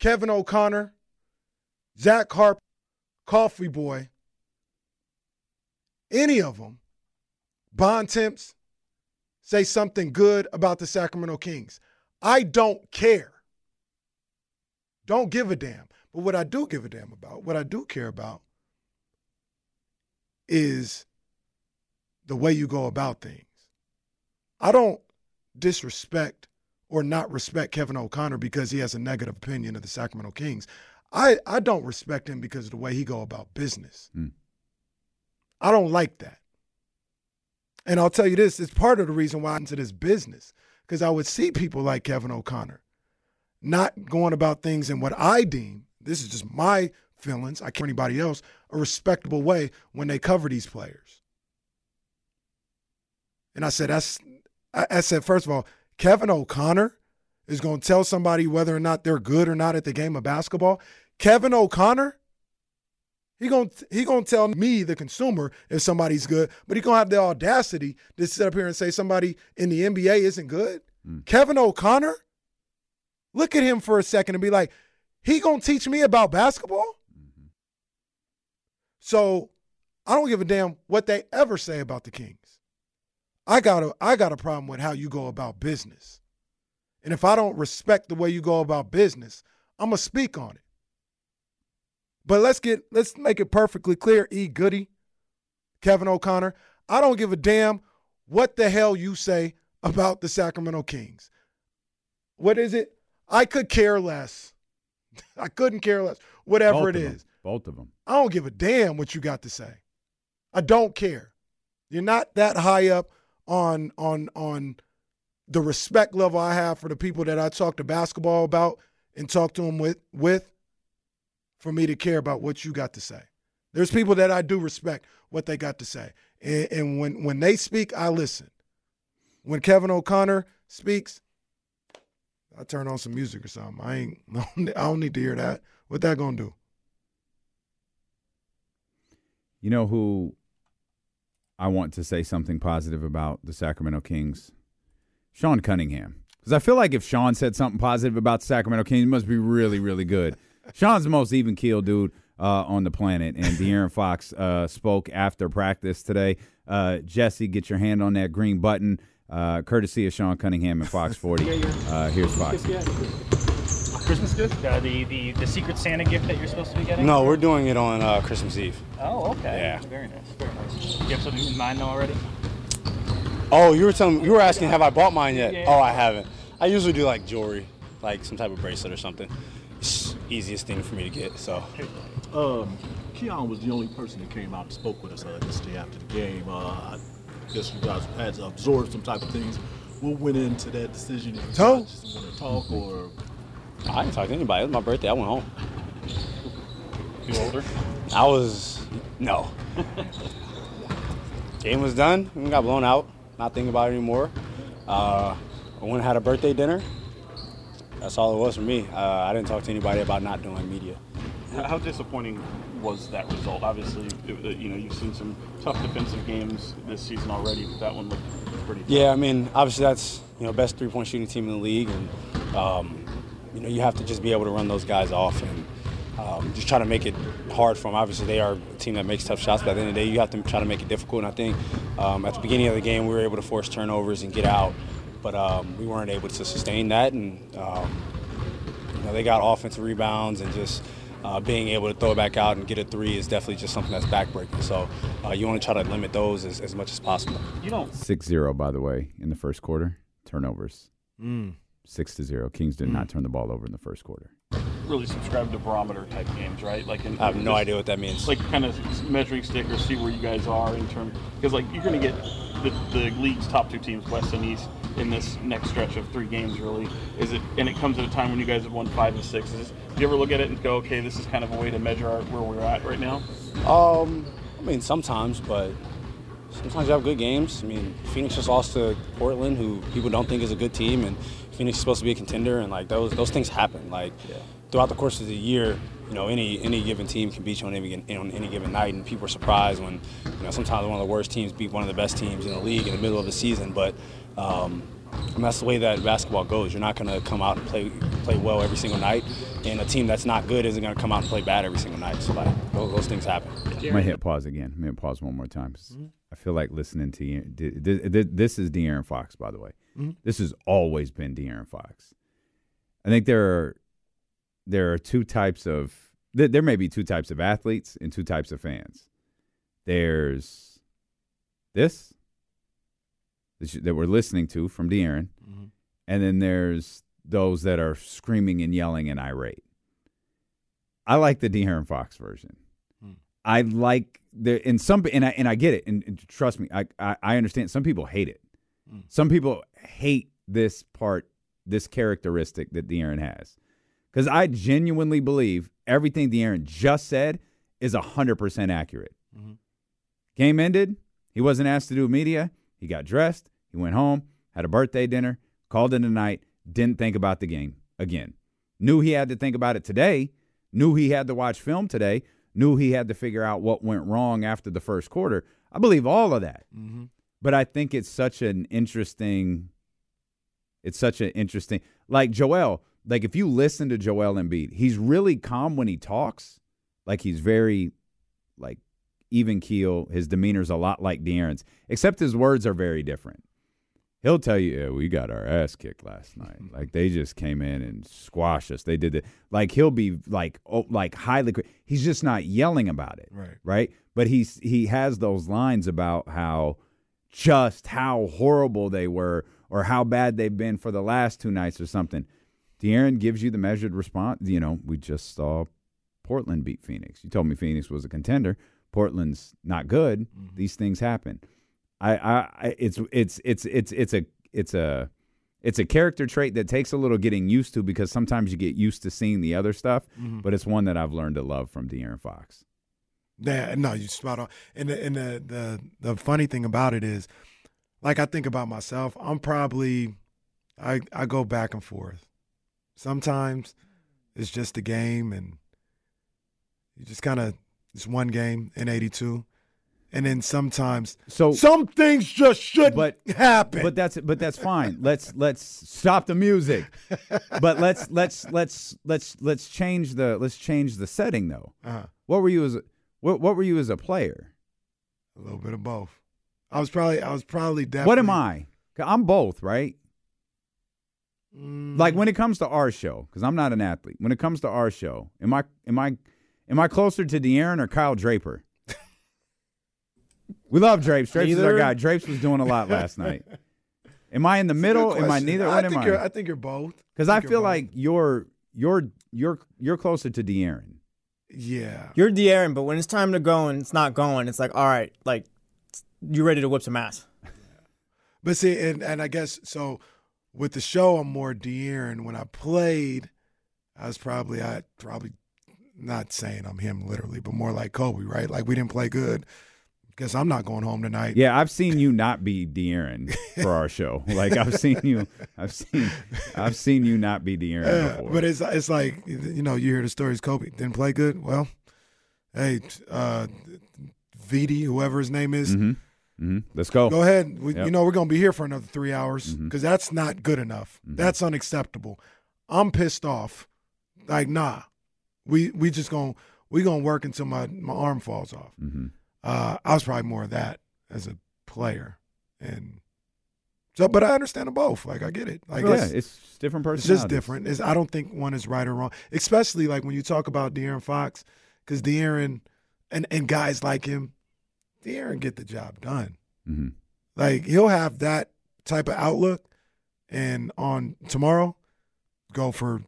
Kevin O'Connor, Zach Harp, Coffee Boy, any of them, Bontemps, say something good about the Sacramento Kings. I don't care. Don't give a damn. But what I do give a damn about, what I do care about, is the way you go about things. I don't disrespect or not respect Kevin O'Connor because he has a negative opinion of the Sacramento Kings. I, I don't respect him because of the way he go about business. Mm. I don't like that. And I'll tell you this, it's part of the reason why I'm into this business. Because I would see people like Kevin O'Connor not going about things in what I deem, this is just my feelings, I can't anybody else, a respectable way when they cover these players. And I said, that's I, I said, first of all, Kevin O'Connor is going to tell somebody whether or not they're good or not at the game of basketball. Kevin O'Connor, he going he going to tell me, the consumer, if somebody's good, but he going to have the audacity to sit up here and say somebody in the NBA isn't good. Mm. Kevin O'Connor, look at him for a second and be like, he going to teach me about basketball? Mm-hmm. So I don't give a damn what they ever say about the Kings. I got a I got a problem with how you go about business. And if I don't respect the way you go about business, I'm gonna speak on it. But let's get let's make it perfectly clear, E Goody, Kevin O'Connor. I don't give a damn what the hell you say about the Sacramento Kings. What is it? I could care less. I couldn't care less. Whatever Both it is. them. Both of them. I don't give a damn what you got to say. I don't care. You're not that high up on on on the respect level I have for the people that I talk to basketball about and talk to them with with for me to care about what you got to say. There's people that I do respect what they got to say. And, and when when they speak, I listen. When Kevin O'Connor speaks, I turn on some music or something. I ain't I don't need to hear that. What that gonna do? You know who I want to say something positive about the Sacramento Kings? Sean Cunningham. Because I feel like if Sean said something positive about the Sacramento Kings, it must be really, really good. Sean's the most even keel dude uh, on the planet. And De'Aaron Fox uh, spoke after practice today. Uh, Jesse, get your hand on that green button. Uh, courtesy of Sean Cunningham and Fox 40. Uh, here's Fox. Christmas gift? Uh, the, the the Secret Santa gift that you're supposed to be getting? No, we're doing it on uh, Christmas Eve. Oh, okay. Yeah. Very nice. Very nice. You have something in mind though already? Oh, you were telling you were asking have I bought mine yet? Yeah. Oh, I haven't. I usually do like jewelry, like some type of bracelet or something. easiest thing for me to get. So Um, Keon was the only person that came out and spoke with us uh, this day after the game. Uh, I guess you guys had to absorb some type of things. What went into that decision? If you So- just want to talk or I didn't talk to anybody. It was my birthday. I went home. You older? I was no. Game was done. We got blown out. Not thinking about it anymore. Uh, I went and had a birthday dinner. That's all it was for me. Uh, I didn't talk to anybody about not doing media. How disappointing was that result? Obviously, it- you know you've seen some tough defensive games this season already, but that one looked pretty. tough. Yeah, I mean, obviously that's you know best three point shooting team in the league, and um, you know you have to just be able to run those guys off and um, just try to make it hard for them. Obviously, they are a team that makes tough shots, but at the end of the day, you have to try to make it difficult. And I think um, at the beginning of the game, we were able to force turnovers and get out, but um, we weren't able to sustain that. And um, you know they got offensive rebounds and just. Uh, being able to throw it back out and get a three is definitely just something that's backbreaking. So uh, you want to try to limit those as, as much as possible. You don't 6-0, by the way, in the first quarter. Turnovers. Mm. Six to zero. Kings did not turn the ball over in the first quarter. really subscribe to barometer type games, right? Like, in, I have no idea what that means. Like, kind of measuring stick or see where you guys are in terms because like you're going to get the, the league's top two teams, West and East, in this next stretch of three games. Really, is it? And it comes at a time when you guys have won five and six. Is, do you ever look at it and go, okay, this is kind of a way to measure our, where we're at right now? Um, I mean, sometimes, but sometimes you have good games. I mean, Phoenix just lost to Portland, who people don't think is a good team, and Phoenix is supposed to be a contender, and like those those things happen. Like throughout the course of the year, you know, any any given team can beat you on any on any given night, and people are surprised when you know sometimes one of the worst teams beat one of the best teams in the league in the middle of the season. But um, and that's the way that basketball goes. You're not going to come out and play play well every single night, and a team that's not good isn't going to come out and play bad every single night. So like those, those things happen. I'm gonna hit pause again. I'm gonna pause one more time. 'cause I feel like listening to you. th- th- th- This is De'Aaron Fox, by the way. Mhm. This has always been De'Aaron Fox. I think there are there are two types of th- there may be two types of athletes and two types of fans. There's this that that we're listening to from De'Aaron, Mhm. and then there's those that are screaming and yelling and irate. I like the De'Aaron Fox version. I like the in some and I and I get it and, and trust me, I, I I understand. Some people hate it. Some people hate this part, this characteristic that De'Aaron has, because I genuinely believe everything De'Aaron just said is hundred percent accurate. Game ended. He wasn't asked to do media. He got dressed. He went home, had a birthday dinner, called in a night. Didn't think about the game again. Knew he had to think about it today. Knew he had to watch film today. Knew he had to figure out what went wrong after the first quarter. I believe all of that. Mm-hmm. But I think it's such an interesting. It's such an interesting. Like Joel, like if you listen to Joel Embiid, he's really calm when he talks. Like he's very, like even keel. His demeanor's a lot like De'Aaron's, except his words are very different. He'll tell you, yeah, we got our ass kicked last night. Like they just came in and squashed us. They did it. Like he'll be like, oh, like highly. He's just not yelling about it, Right. Right. But he's he has those lines about how just how horrible they were or how bad they've been for the last two nights or something. De'Aaron gives you the measured response. You know, we just saw Portland beat Phoenix. You told me Phoenix was a contender. Portland's not good. These things happen. I, I, it's it's it's it's it's a it's a it's a character trait that takes a little getting used to because sometimes you get used to seeing the other stuff, Mhm. but it's one that I've learned to love from De'Aaron Fox. Yeah, no, you spot on. And the, and the the the funny thing about it is, like I think about myself, I'm probably I I go back and forth. Sometimes it's just a game, and you just kind of it's one game in '82, and then sometimes So some things just shouldn't but happen. But that's but that's fine. Let's let's stop the music. But let's let's let's let's let's change the let's change the setting though. Uh-huh. What were you as a, what what were you as a player? a little bit of both. I was probably I was probably definitely. What am I? I'm both, right? Mm. Like when it comes to our show, because I'm not an athlete. When it comes to our show, am I am I am I closer to De'Aaron or Kyle Draper? we love Drapes. Drapes is our guy. Drapes was doing a lot last night. Am I in the middle? Am I neither? I What am think I? you're I think you're both. Because I you're feel both. like you're you're you're you're closer to De'Aaron. Yeah. You're De'Aaron, but when it's time to go and it's not going, it's like, all right, like you ready to whip some ass. But see, and, and I guess so with the show, I'm more De'Aaron. When I played, I was probably I probably not saying I'm him literally, but more like Kobe, right? Like we didn't play good. Guess I'm not going home tonight. Yeah, I've seen you not be De'Aaron for our show. Like I've seen you, I've seen, I've seen you not be De'Aaron Yeah, before. but it's it's like you know you hear the stories. Kobe didn't play good. Well, hey, uh, VD, whoever his name is, hmm hmm Let's go. Go ahead. We, Yep. You know we're gonna be here for another three hours because that's not good enough. Mhm. That's unacceptable. I'm pissed off. Like nah, we we just gonna we gonna work until my my arm falls off. Uh, I was probably more of that as a player, and so but I understand them both. Like I get it. Like yeah, it's, it's different it's just different. It's, I don't think one is right or wrong, especially like when you talk about De'Aaron Fox, because De'Aaron and and guys like him, De'Aaron get the job done. hmm Like he'll have that type of outlook, and on tomorrow, go for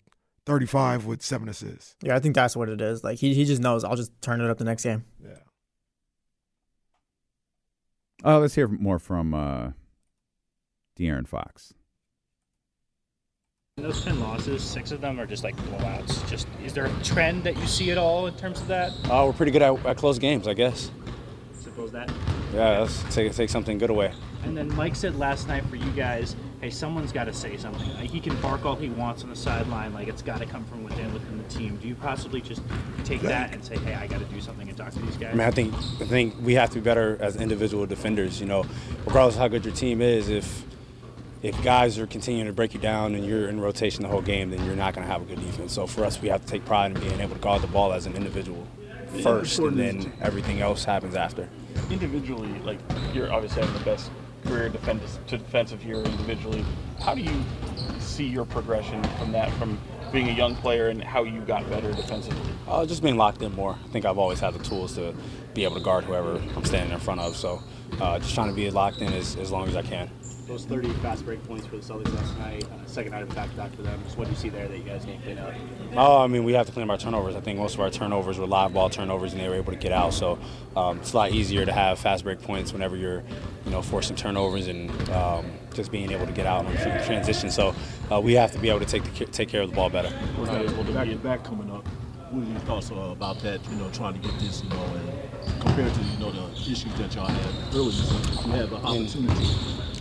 thirty five with seven assists. Yeah, I think that's what it is. Like he he just knows I'll just turn it up the next game. Yeah. Oh, let's hear more from uh, De'Aaron Fox. In those 10 losses, six of them are just like blowouts. Just is there a trend that you see at all in terms of that? Uh, we're pretty good at, at close games, I guess. Suppose that. Yeah, let's take take something good away. And then Mike said last night for you guys, hey, someone's got to say something. Like, he can bark all he wants on the sideline, like it's got to come from within within the team. Do you possibly just take that and say, hey, I got to do something and talk to these guys? I mean, I think I think we have to be better as individual defenders. You know, regardless of how good your team is, if if guys are continuing to break you down and you're in rotation the whole game, then you're not going to have a good defense. So for us, we have to take pride in being able to guard the ball as an individual first, and then everything else happens after. individually, like you're obviously having the best career defense to defensive year individually. How do you see your progression from that, from being a young player and how you got better defensively? Uh, just being locked in more. I think I've always had the tools to be able to guard whoever I'm standing in front of. So uh, just trying to be locked in as, as long as I can. Those 30 fast break points for the Celtics last night, uh, second night of back to back for them. Just what do you see there that you guys need to clean up? Oh, I mean, we have to clean up our turnovers. I think most of our turnovers were live ball turnovers, and they were able to get out. So um, it's a lot easier to have fast break points whenever you're, you know, forcing turnovers and um, just being able to get out and transition. So uh, we have to be able to take the, take care of the ball better. We're not able to back to back coming up. What are your thoughts about that? You know, trying to get this, you know, and compared to you know the issues that y'all had earlier, you have an opportunity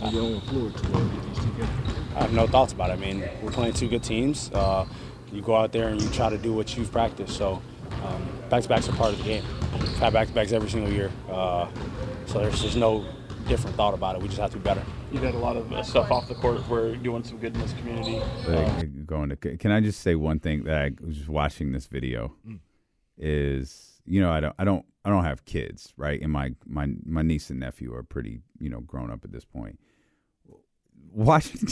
on your own floor to uh, get these together. I have no thoughts about it. I mean, we're playing two good teams. Uh, you go out there and you try to do what you've practiced. So um, back-to-backs are part of the game. We've had back-to-backs every single year. Uh, so there's, there's no different thought about it. We just have to be better. You've had a lot of uh, stuff off the court where you're doing some good in this community. Like, Um, going to, can I just say one thing that I was just watching this video is you know I don't I don't I don't have kids right and my my my niece and nephew are pretty you know grown up at this point. Watching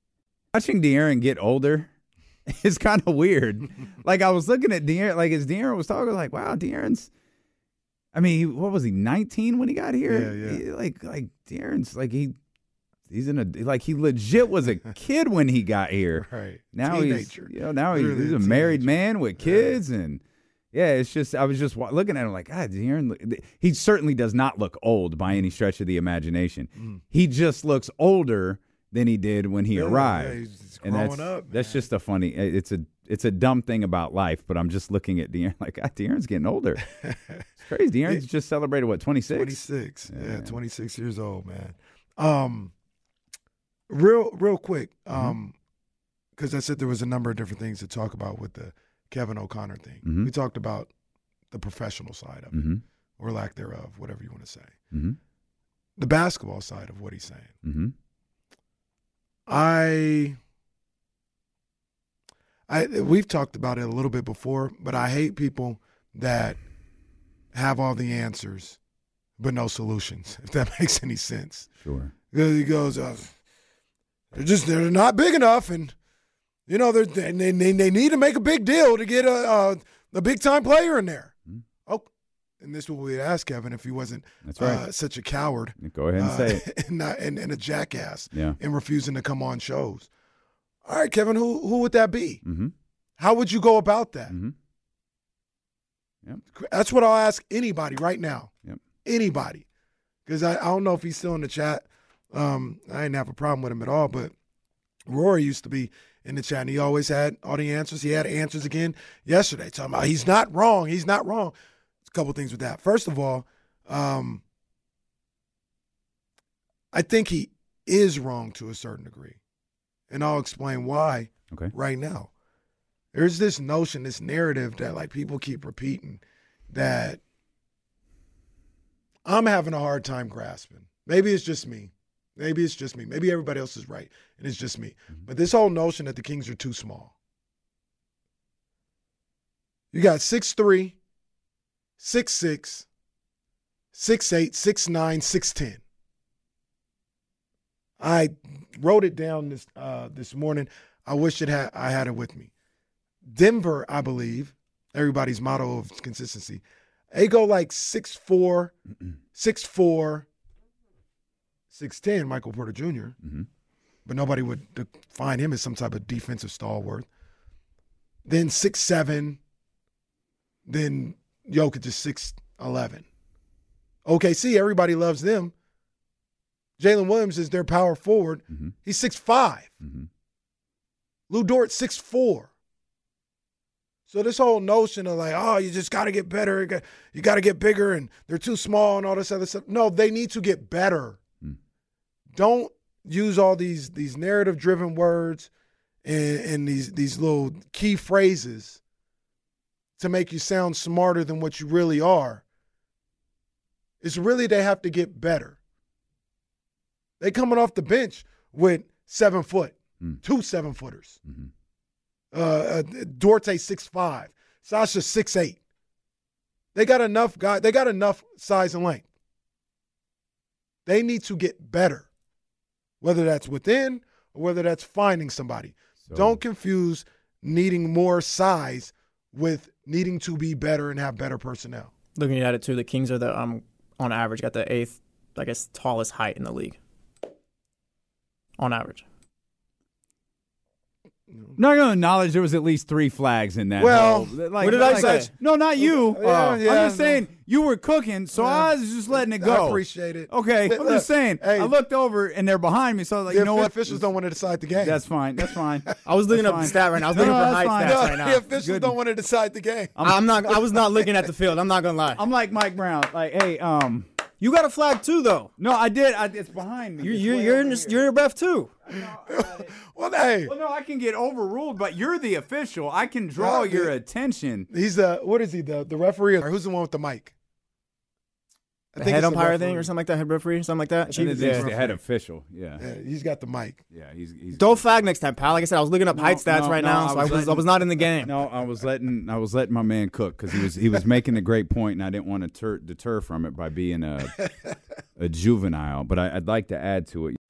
watching De'Aaron get older is kind of weird. like I was looking at De'Aaron like as De'Aaron was talking like wow De'Aaron's. I mean, what was he? Nineteen when he got here. Yeah, yeah. He- like, like De'Aaron's like he, he's in a like he legit was a kid when he got here. Right. Now Teenager. he's you know now he's, he's a a married man with kids and yeah, it's just I was just looking at him like God, De'Aaron. He certainly does not look old by any stretch of the imagination. Mm. He just looks older than he did when he Yeah, arrived. yeah, he's and that's growing up, that's just a funny. It's a it's a dumb thing about life, but I'm just looking at De'Aaron like God, De'Aaron's getting older. it's crazy. De'Aaron's just celebrated what 26. 26. Yeah, Yeah. 26 years old, man. Um, real, real quick, Mm-hmm. um, because I said there was a number of different things to talk about with the Kevin O'Connor thing. Mhm. We talked about the professional side of it, Mhm. or lack thereof, whatever you want to say. Mm-hmm. The basketball side of what he's saying. Mm-hmm. I, I, we've talked about it a little bit before, but I hate people that have all the answers but no solutions. If that makes any sense. Sure. Because he goes, uh, they're just they're not big enough, and you know they they they need to make a big deal to get a a, a big time player in there. Oh, and this is what we'd ask Kevin if he wasn't That's right. uh, such a coward. Go ahead and uh, say it. and, not, and and a jackass. Yeah. and refusing to come on shows. All right, Kevin, who who would that be? Mm-hmm. How would you go about that? Mm-hmm. Yep. That's what I'll ask anybody right now. Yep. Anybody. Because I, I don't know if he's still in the chat. Um, I didn't have a problem with him at all, but Rory used to be in the chat and he always had all the answers. He had answers again yesterday talking about he's not wrong. He's not wrong. A couple things with that. First of all, um, I think he is wrong to a certain degree. And I'll explain why okay. right now. There's this notion, this narrative that like people keep repeating that I'm having a hard time grasping. Maybe it's just me. Maybe it's just me. Maybe everybody else is right and it's just me. But this whole notion that the Kings are too small. You got 6'3, 6'6, 6'8, 6'9, 6'10. I wrote it down this uh, this morning. I wish it had I had it with me. Denver, I believe, everybody's motto of consistency. They go like 6'4, 6'4, 6'10, Michael Porter junior Mm-hmm. But nobody would define him as some type of defensive stalwart. Then six seven, then Jokic is 6'11. OKC, everybody loves them. Jalen Williams is their power forward. Mm-hmm. He's 6'5. Mm-hmm. Lu Dort, 6'4. So this whole notion of like, oh, you just got to get better, you got to get bigger, and they're too small and all this other stuff. No, they need to get better. Don't use all these these narrative driven words and, and these these little key phrases to make you sound smarter than what you really are. It's really they have to get better. They coming off the bench with seven foot, Mm. two seven footers. Mm-hmm. Uh, uh, Dorte six five, Sasha six eight. They got enough guy. They got enough size and length. They need to get better, whether that's within or whether that's finding somebody. So- Don't confuse needing more size with needing to be better and have better personnel. Looking at it too, the Kings are the um on average got the eighth, I guess, tallest height in the league. On average. Not gonna acknowledge there was at least three flags in that. Well, hole. Like- what did I like- say? No, not you. Yeah, Uh, yeah, I'm just no. saying you were cooking, so I was just letting it go. I appreciate it. Okay, Look, I'm just saying. hey, I looked over and they're behind me, so I was like, you know what? officials don't want to decide the game. That's fine. That's fine. I was looking That's up the stat right now. I was No, looking no, for that's height fine. stats No, right now. the officials Good. don't want to decide the game. I'm not. I was not looking at the field. I'm not gonna lie. I'm like Mike Brown. Like, hey, um, You got a flag too, though. no, I did. I, it's behind me. You, It's you, way you're in. here. This, you're a ref too. well, hey, Well, no, I can get overruled, but you're the official. I can draw Yeah, your yeah. attention. he's the what is he the the referee? Or who's the one with the mic? I The think head it's umpire thing or something like that. Head referee, something like that. He's Chief, the head official. Yeah, Yeah, he's got the mic. yeah. He's, he's Don't flag next time, pal. Like I said, I was looking up No, height stats no, right no, now, I so I was was I was not in the game. No, I was letting I was letting my man cook because he was he was making a great point, and I didn't want to ter- deter from it by being a a juvenile. But I, I'd like to add to it.